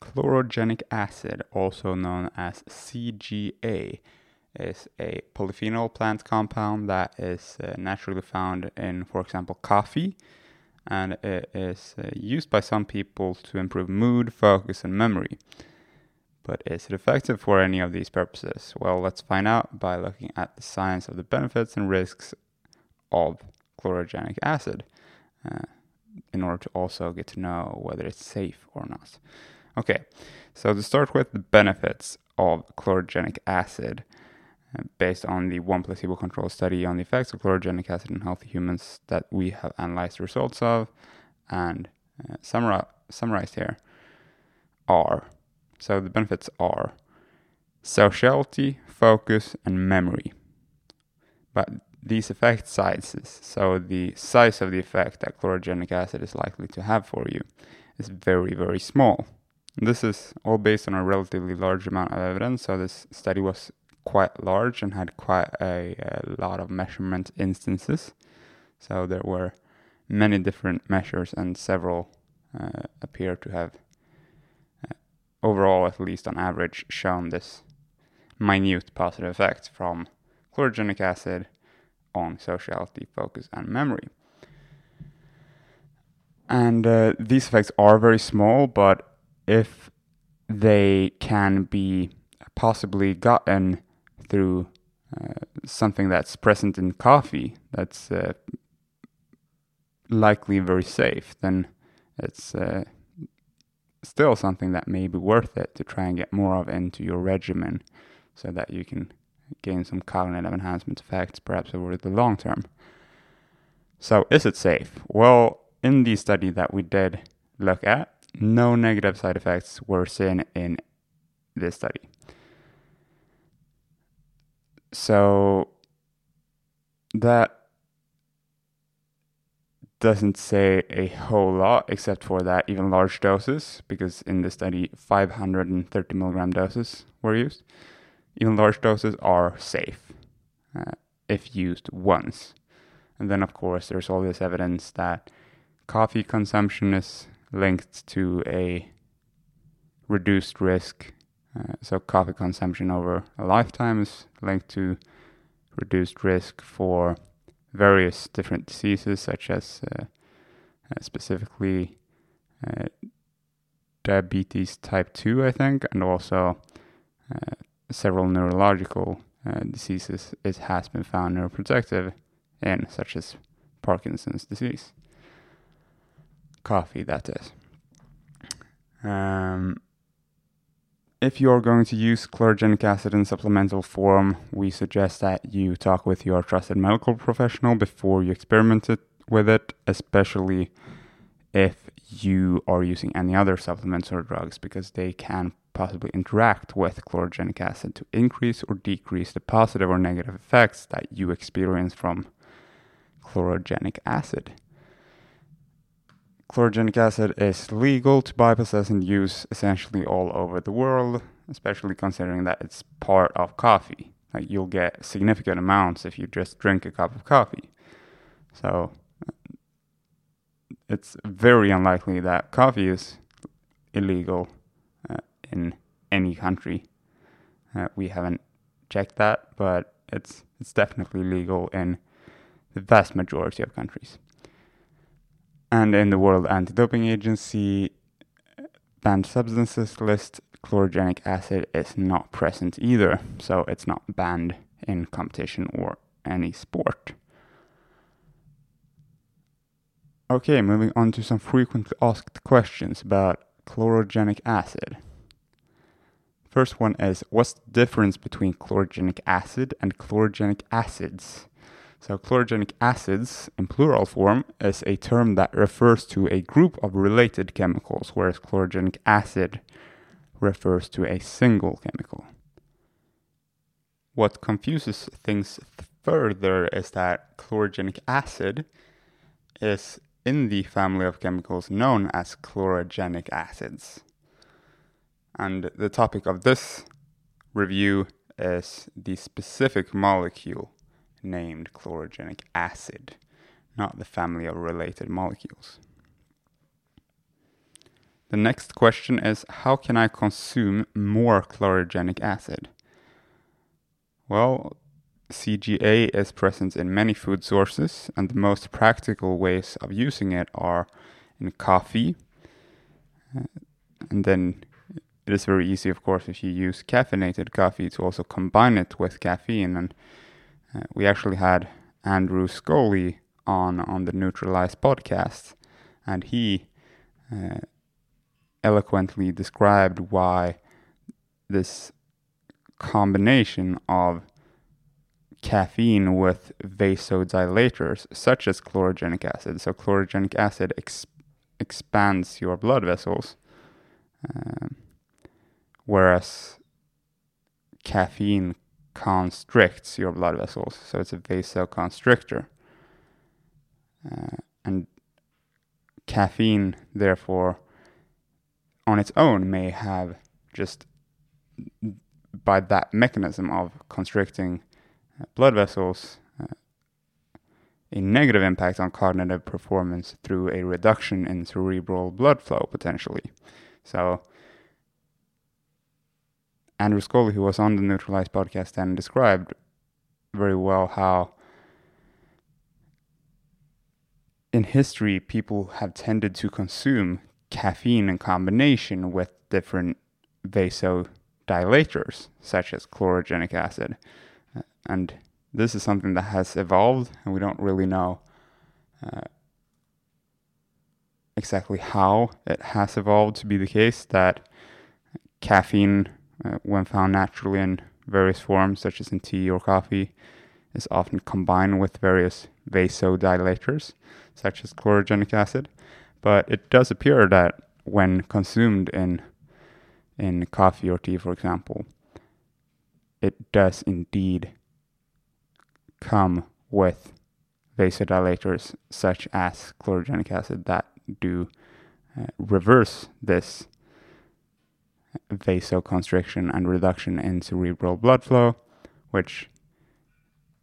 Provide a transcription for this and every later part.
Chlorogenic acid, also known as CGA, is a polyphenol plant compound that is uh, naturally found in, for example, coffee, and it is uh, used by some people to improve mood, focus, and memory. But is it effective for any of these purposes? Well, let's find out by looking at the science of the benefits and risks of chlorogenic acid uh, in order to also get to know whether it's safe or not. Okay, so to start with the benefits of chlorogenic acid, uh, based on the one placebo controlled study on the effects of chlorogenic acid in healthy humans that we have analyzed the results of and uh, summar- summarized here, are so the benefits are sociality, focus, and memory. But these effect sizes, so the size of the effect that chlorogenic acid is likely to have for you, is very, very small. This is all based on a relatively large amount of evidence, so this study was quite large and had quite a, a lot of measurement instances. So there were many different measures, and several uh, appear to have, uh, overall, at least on average, shown this minute positive effect from chlorogenic acid on sociality, focus, and memory. And uh, these effects are very small, but if they can be possibly gotten through uh, something that's present in coffee that's uh, likely very safe, then it's uh, still something that may be worth it to try and get more of into your regimen so that you can gain some cognitive enhancement effects perhaps over the long term. So, is it safe? Well, in the study that we did look at, no negative side effects were seen in this study. So, that doesn't say a whole lot except for that even large doses, because in the study 530 milligram doses were used even large doses are safe uh, if used once. And then, of course, there's all this evidence that coffee consumption is linked to a reduced risk. Uh, so, coffee consumption over a lifetime is linked to reduced risk for various different diseases, such as uh, uh specifically uh, diabetes type 2, I think, and also uh, several neurological diseases it has been found neuroprotective in, such as Parkinson's disease. Coffee, that is. Um, if you're going to use chlorogenic acid in supplemental form, we suggest that you talk with your trusted medical professional before you experiment it, with it, especially if you are using any other supplements or drugs, because they can possibly interact with chlorogenic acid to increase or decrease the positive or negative effects that you experience from chlorogenic acid. Chlorogenic acid is legal to buy, possess, and use essentially all over the world, especially considering that it's part of coffee. Like you'll get significant amounts if you just drink a cup of coffee. So it's very unlikely that coffee is illegal in any country. Uh, we haven't checked that, but it's it's definitely legal in the vast majority of countries. And in the World Anti-Doping Agency banned substances list, chlorogenic acid is not present either, so it's not banned in competition or any sport. Okay, moving on to some frequently asked questions about chlorogenic acid. First one is what's the difference between chlorogenic acid and chlorogenic acids? So, chlorogenic acids in plural form is a term that refers to a group of related chemicals, whereas chlorogenic acid refers to a single chemical. What confuses things further is that chlorogenic acid is in the family of chemicals known as chlorogenic acids. And the topic of this review is the specific molecule named chlorogenic acid, not the family of related molecules. The next question is how can I consume more chlorogenic acid? Well, CGA is present in many food sources, and the most practical ways of using it are in coffee. Uh, and then it is very easy, of course, if you use caffeinated coffee to also combine it with caffeine. And we actually had Andrew Scully on on the Nootralize podcast, and he uh, eloquently described why this combination of caffeine with vasodilators, such as chlorogenic acid. So, chlorogenic acid ex- expands your blood vessels, uh, whereas caffeine constricts your blood vessels. So, it's a vasoconstrictor. Uh, and caffeine, therefore, on its own may have just by that mechanism of constricting uh, blood vessels uh, a negative impact on cognitive performance through a reduction in cerebral blood flow potentially. So Andrew Scully, who was on the Nootralize podcast, and described very well how in history people have tended to consume caffeine in combination with different vasodilators, such as chlorogenic acid. Uh, and this is something that has evolved, and we don't really know uh, exactly how it has evolved to be the case that caffeine, uh, when found naturally in various forms, such as in tea or coffee, is often combined with various vasodilators, such as chlorogenic acid. But it does appear that when consumed in in coffee or tea, for example, it does indeed come with vasodilators such as chlorogenic acid that do uh, reverse this vasoconstriction and reduction in cerebral blood flow, which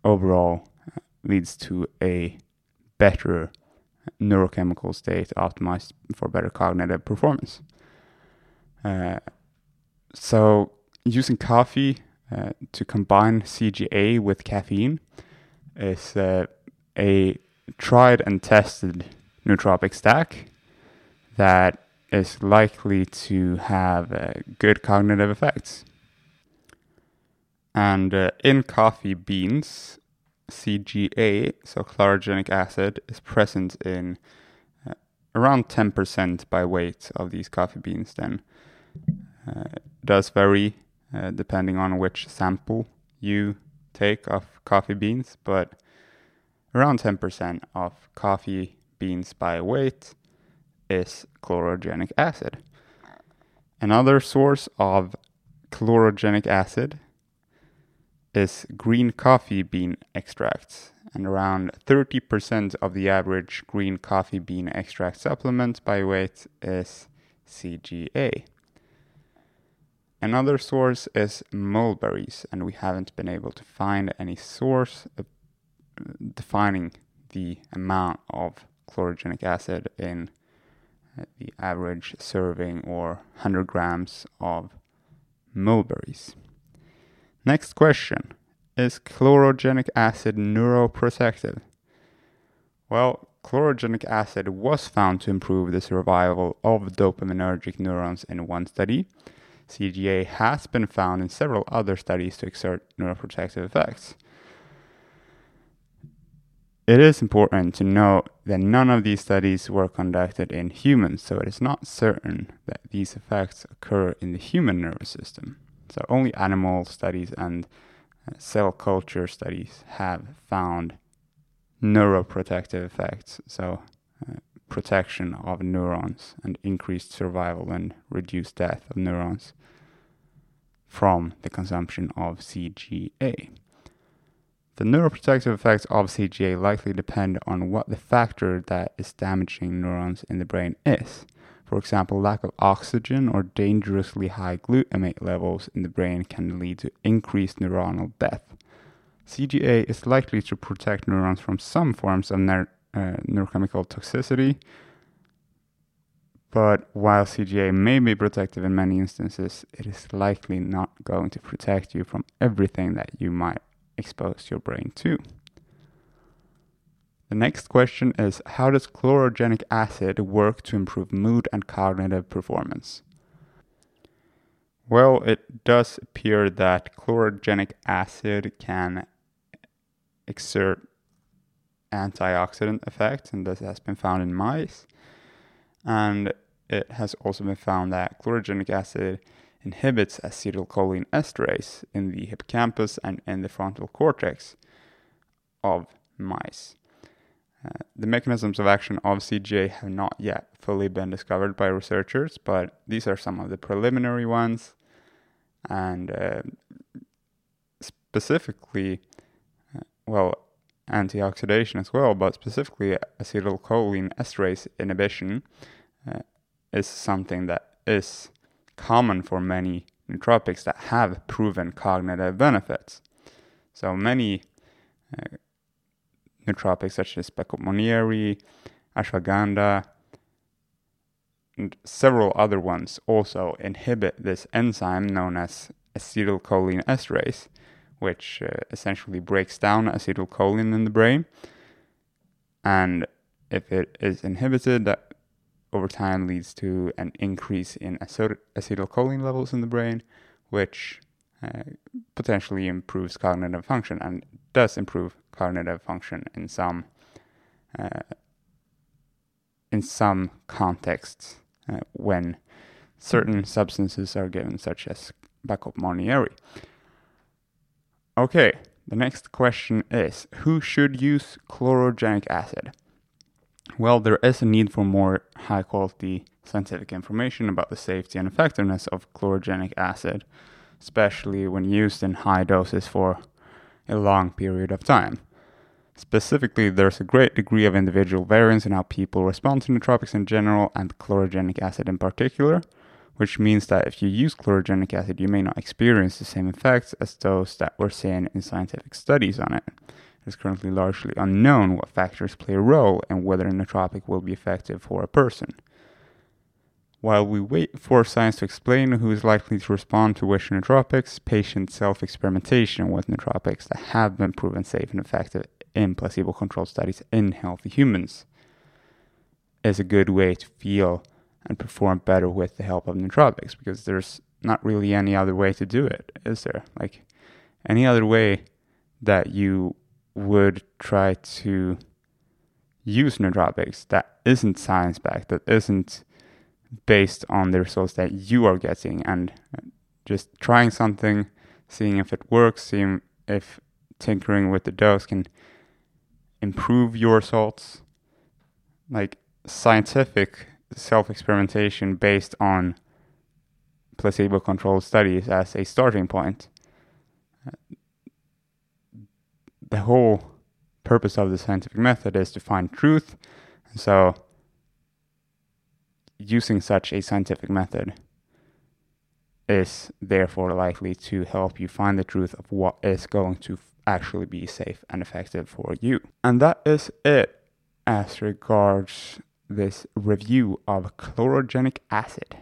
overall uh, leads to a better neurochemical state optimized for better cognitive performance. Uh, so, using coffee uh, to combine CGA with caffeine is uh, a tried and tested nootropic stack that is likely to have uh, good cognitive effects. And uh, in coffee beans, CGA, so chlorogenic acid, is present in uh, around 10% by weight of these coffee beans. Then uh, does vary uh, depending on which sample you take of coffee beans, but around 10% of coffee beans by weight is chlorogenic acid. Another source of chlorogenic acid is green coffee bean extracts, and around 30% of the average green coffee bean extract supplement by weight is CGA. Another source is mulberries, and we haven't been able to find any source uh, defining the amount of chlorogenic acid in the average serving or 100 grams of mulberries. Next question Is chlorogenic acid neuroprotective? Well, chlorogenic acid was found to improve the survival of dopaminergic neurons in one study. CGA has been found in several other studies to exert neuroprotective effects. It is important to note that none of these studies were conducted in humans, so it is not certain that these effects occur in the human nervous system. So only animal studies and uh, cell culture studies have found neuroprotective effects. So uh, protection of neurons and increased survival and reduced death of neurons from the consumption of CGA. The neuroprotective effects of CGA likely depend on what the factor that is damaging neurons in the brain is. For example, lack of oxygen or dangerously high glutamate levels in the brain can lead to increased neuronal death. CGA is likely to protect neurons from some forms of uh, neurochemical toxicity, But while CGA may be protective in many instances, it is likely not going to protect you from everything that you might expose your brain to. The next question is How does chlorogenic acid work to improve mood and cognitive performance? Well, it does appear that chlorogenic acid can exert antioxidant effects, and this has been found in mice. And it has also been found that chlorogenic acid inhibits acetylcholine esterase in the hippocampus and in the frontal cortex of mice. Uh, the mechanisms of action of CGA have not yet fully been discovered by researchers, but these are some of the preliminary ones. And uh, specifically, uh, well, antioxidation as well, but specifically acetylcholine esterase inhibition uh, is something that is common for many nootropics that have proven cognitive benefits. So many uh, nootropics such as Bacopa monnieri, ashwagandha, and several other ones also inhibit this enzyme known as acetylcholine esterase, which uh, essentially breaks down acetylcholine in the brain. And if it is inhibited, that over time leads to an increase in acetylcholine levels in the brain, which uh, potentially improves cognitive function and does improve cognitive function in some uh, in some contexts uh, when certain substances are given, such as Bacopa monnieri. Okay, the next question is who should use chlorogenic acid? Well, there is a need for more high quality scientific information about the safety and effectiveness of chlorogenic acid, especially when used in high doses for a long period of time. Specifically, there's a great degree of individual variance in how people respond to nootropics in general and chlorogenic acid in particular, which means that if you use chlorogenic acid, you may not experience the same effects as those that were seen in scientific studies on it. Is currently largely unknown what factors play a role and whether nootropic will be effective for a person. While we wait for science to explain who is likely to respond to which nootropics, patient self experimentation with nootropics that have been proven safe and effective in placebo controlled studies in healthy humans is a good way to feel and perform better with the help of nootropics because there's not really any other way to do it, is there? Like any other way that you would try to use nootropics that isn't science backed, that isn't based on the results that you are getting, and just trying something, seeing if it works, seeing if tinkering with the dose can improve your results. Like scientific self experimentation based on placebo controlled studies as a starting point the whole purpose of the scientific method is to find truth. And so, using such a scientific method is therefore likely to help you find the truth of what is going to actually be safe and effective for you. And that is it as regards this review of chlorogenic acid.